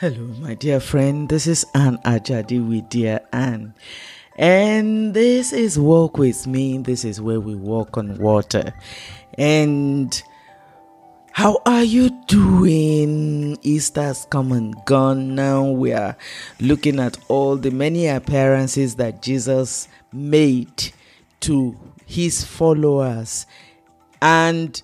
Hello, my dear friend. This is Anne Ajadi with Dear Anne. And this is Walk With Me. This is where we walk on water. And how are you doing? Easter's come and gone now. We are looking at all the many appearances that Jesus made to his followers. And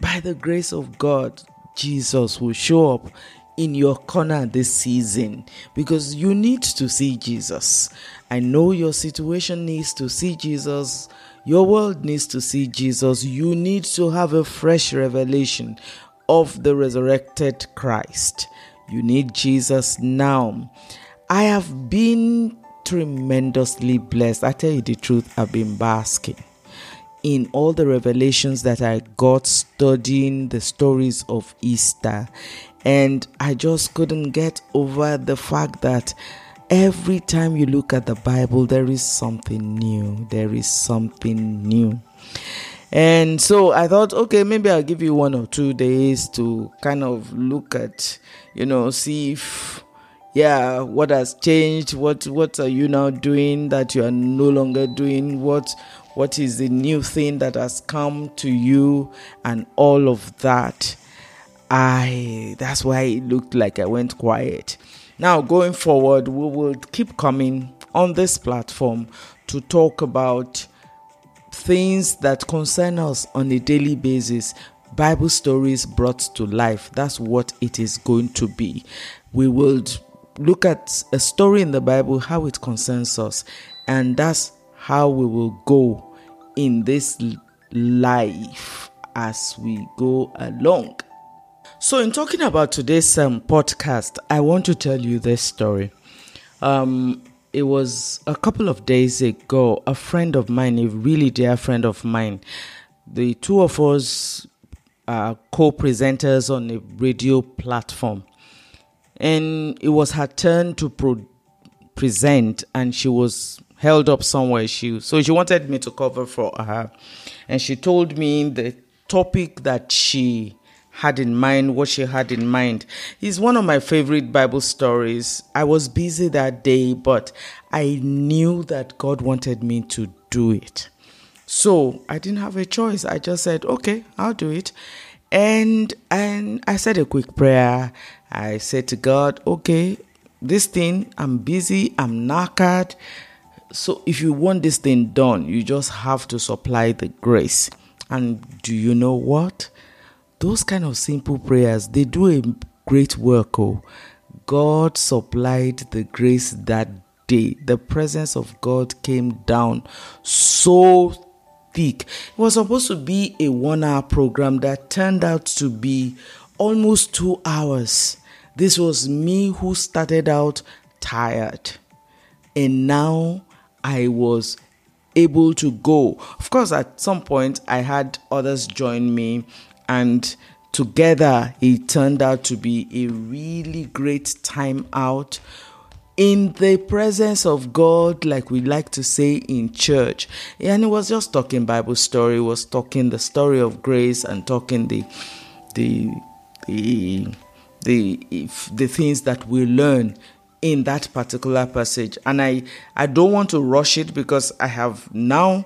by the grace of God, Jesus will show up in your corner this season because you need to see Jesus. I know your situation needs to see Jesus. Your world needs to see Jesus. You need to have a fresh revelation of the resurrected Christ. You need Jesus now. I have been tremendously blessed. I tell you the truth, I've been basking in all the revelations that I got studying the stories of Easter. And I just couldn't get over the fact that every time you look at the Bible, there is something new. There is something new. And so I thought, okay, maybe I'll give you one or two days to kind of look at, you know, see if yeah what has changed what what are you now doing that you are no longer doing what what is the new thing that has come to you and all of that i that's why it looked like i went quiet. Now going forward we will keep coming on this platform to talk about things that concern us on a daily basis bible stories brought to life. That's what it is going to be. We will look at a story in the Bible, how it concerns us, and that's how we will go in this life as we go along. So, in talking about today's um, podcast, I want to tell you this story. Um, it was a couple of days ago, a friend of mine, a really dear friend of mine, the two of us are co presenters on a radio platform. And it was her turn to pro- present and she was held up somewhere. She so she wanted me to cover for her. And she told me the topic that she had in mind what she had in mind is one of my favorite bible stories i was busy that day but i knew that god wanted me to do it so i didn't have a choice i just said okay i'll do it and and i said a quick prayer I said to God, okay, this thing, I'm busy, I'm knackered. So if you want this thing done, you just have to supply the grace. And do you know what? Those kind of simple prayers, they do a great work. Oh, God supplied the grace that day. The presence of God came down so thick. It was supposed to be a one hour program that turned out to be almost two hours. This was me who started out tired, and now I was able to go. Of course, at some point, I had others join me, and together it turned out to be a really great time out in the presence of God, like we like to say in church. And it was just talking Bible story, was talking the story of grace and talking the the the the the things that we learn in that particular passage and i i don't want to rush it because i have now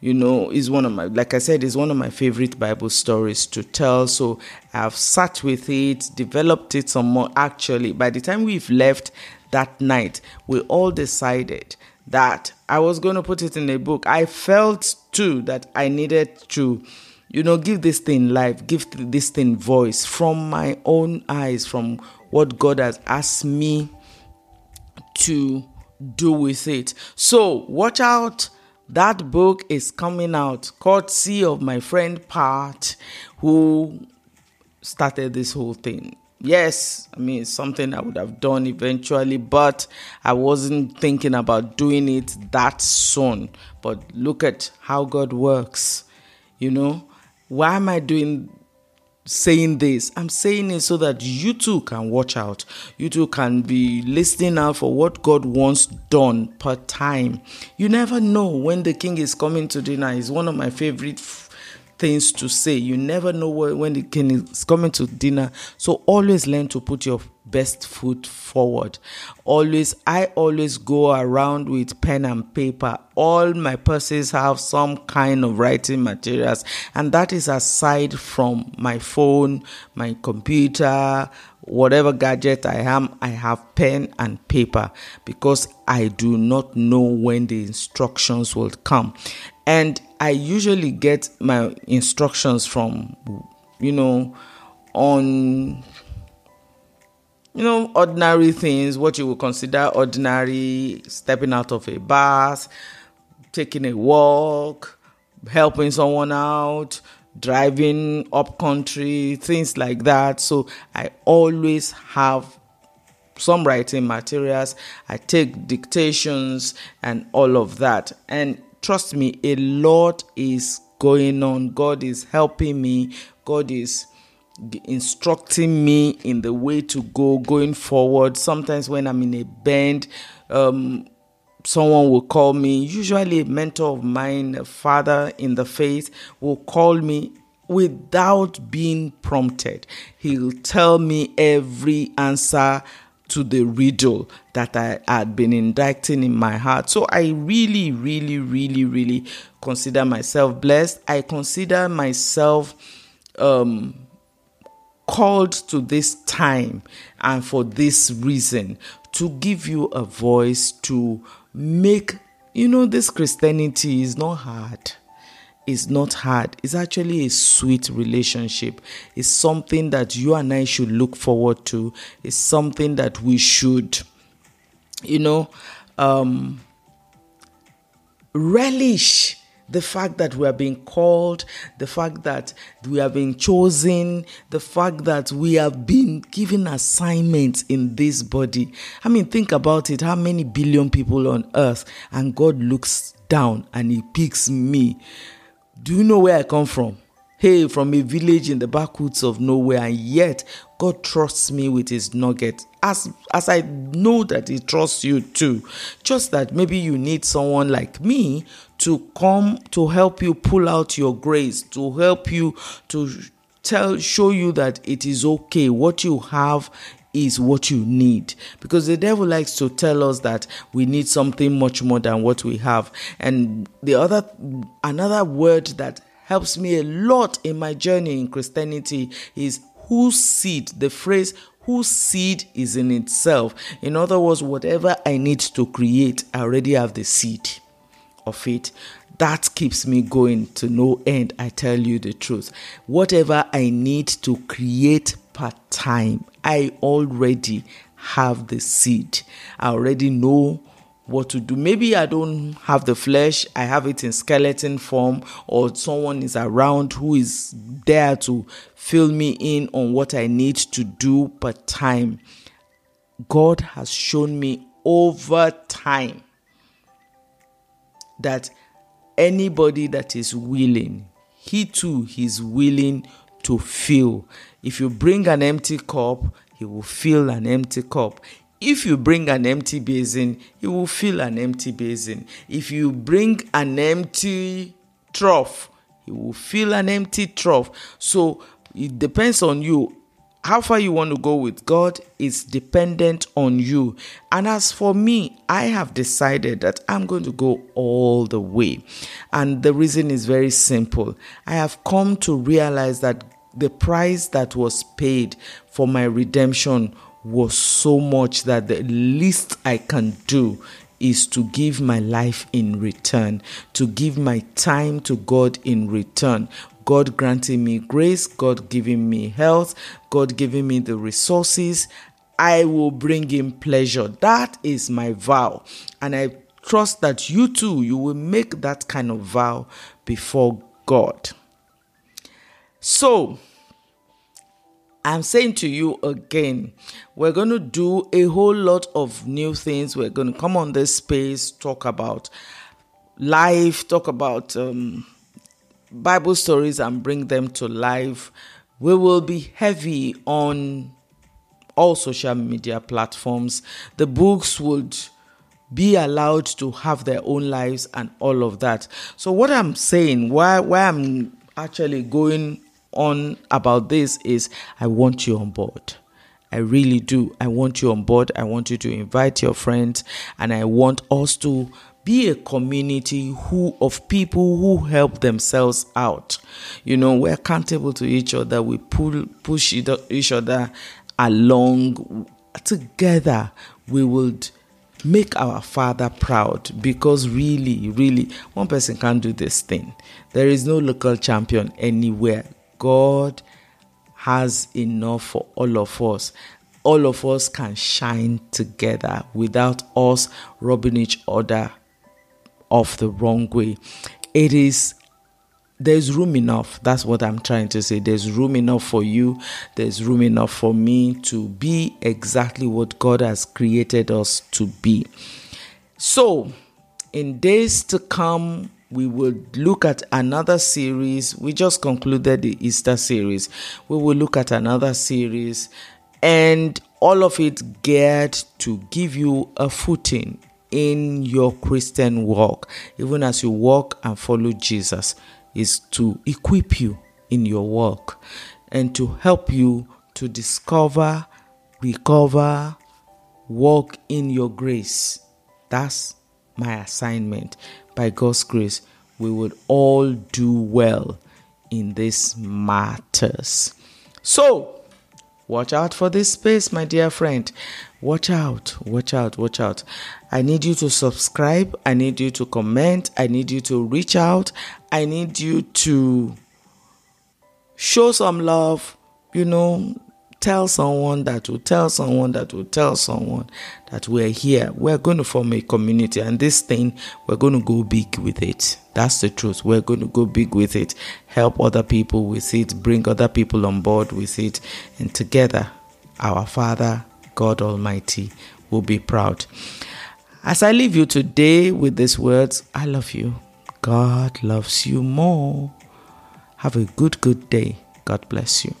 you know is one of my like i said is one of my favorite bible stories to tell so i've sat with it developed it some more actually by the time we've left that night we all decided that i was going to put it in a book i felt too that i needed to you know, give this thing life, give this thing voice from my own eyes, from what God has asked me to do with it. So, watch out. That book is coming out, courtesy of my friend Pat, who started this whole thing. Yes, I mean, it's something I would have done eventually, but I wasn't thinking about doing it that soon. But look at how God works, you know why am I doing saying this? I'm saying it so that you too can watch out. You too can be listening out for what God wants done per time. You never know when the king is coming to dinner. It's one of my favorite f- things to say. You never know when the king is coming to dinner. So always learn to put your best foot forward. Always, I always go around with pen and paper. All my purses have some kind of writing materials, and that is aside from my phone, my computer, whatever gadget I am, I have pen and paper because I do not know when the instructions will come. And I usually get my instructions from, you know, on you know, ordinary things, what you would consider ordinary, stepping out of a bus, taking a walk, helping someone out, driving up country, things like that. So I always have some writing materials. I take dictations and all of that. And trust me, a lot is going on. God is helping me. God is instructing me in the way to go going forward. Sometimes when I'm in a bend, um, someone will call me, usually a mentor of mine, a father in the faith, will call me without being prompted. He'll tell me every answer to the riddle that I had been inditing in my heart. So I really, really, really, really consider myself blessed. I consider myself um, called to this time and for this reason to give you a voice to make you know this christianity is not hard. It's not hard. It's actually a sweet relationship. It's something that you and i should look forward to. It's something that we should you know um relish the fact that we are being called, the fact that we are being chosen, the fact that we have been given assignments in this body. I mean, think about it how many billion people on earth, and God looks down and He picks me. Do you know where I come from? Hey, from a village in the backwoods of nowhere, and yet God trusts me with his nugget. As as I know that he trusts you too. Just that maybe you need someone like me to come to help you pull out your grace, to help you to tell show you that it is okay. What you have is what you need because the devil likes to tell us that we need something much more than what we have and the other another word that helps me a lot in my journey in Christianity is whose seed, the phrase whose seed is in itself. In other words, whatever I need to create, I already have the seed of it. That keeps me going to no end. I tell you the truth. Whatever I need to create part time, I already have the seed. I already know what to do. Maybe I don't have the flesh, I have it in skeleton form, or someone is around who is there to fill me in on what I need to do per time. God has shown me over time that anybody that is willing, he too is willing to fill. If you bring an empty cup, he will fill an empty cup. If you bring an empty basin, you will fill an empty basin. If you bring an empty trough, you will fill an empty trough. So it depends on you. How far you want to go with God is dependent on you. And as for me, I have decided that I'm going to go all the way. And the reason is very simple. I have come to realize that the price that was paid for my redemption was so much that the least I can do is to give my life in return, to give my time to God in return. God granting me grace, God giving me health, God giving me the resources. I will bring him pleasure. That is my vow. And I trust that you too, you will make that kind of vow before God. So, I'm saying to you again, we're going to do a whole lot of new things. We're going to come on this space, talk about life, talk about um, Bible stories, and bring them to life. We will be heavy on all social media platforms. The books would be allowed to have their own lives and all of that. So, what I'm saying, why, why I'm actually going on about this is I want you on board. I really do. I want you on board. I want you to invite your friends, and I want us to be a community who of people who help themselves out. You know, we're accountable to each other. We pull push each other along together. We would make our father proud because really really one person can't do this thing there is no local champion anywhere god has enough for all of us all of us can shine together without us rubbing each other off the wrong way it is there's room enough. That's what I'm trying to say. There's room enough for you. There's room enough for me to be exactly what God has created us to be. So, in days to come, we will look at another series. We just concluded the Easter series. We will look at another series and all of it geared to give you a footing in your Christian walk, even as you walk and follow Jesus is to equip you in your walk and to help you to discover, recover, walk in your grace. That's my assignment. By God's grace, we would all do well in these matters. So, watch out for this space, my dear friend. Watch out, watch out, watch out. I need you to subscribe. I need you to comment. I need you to reach out. I need you to show some love. You know, tell someone that will tell someone that will tell someone that we're here. We're going to form a community, and this thing, we're going to go big with it. That's the truth. We're going to go big with it, help other people with it, bring other people on board with it, and together, our Father God Almighty will be proud. As I leave you today with these words, I love you. God loves you more. Have a good, good day. God bless you.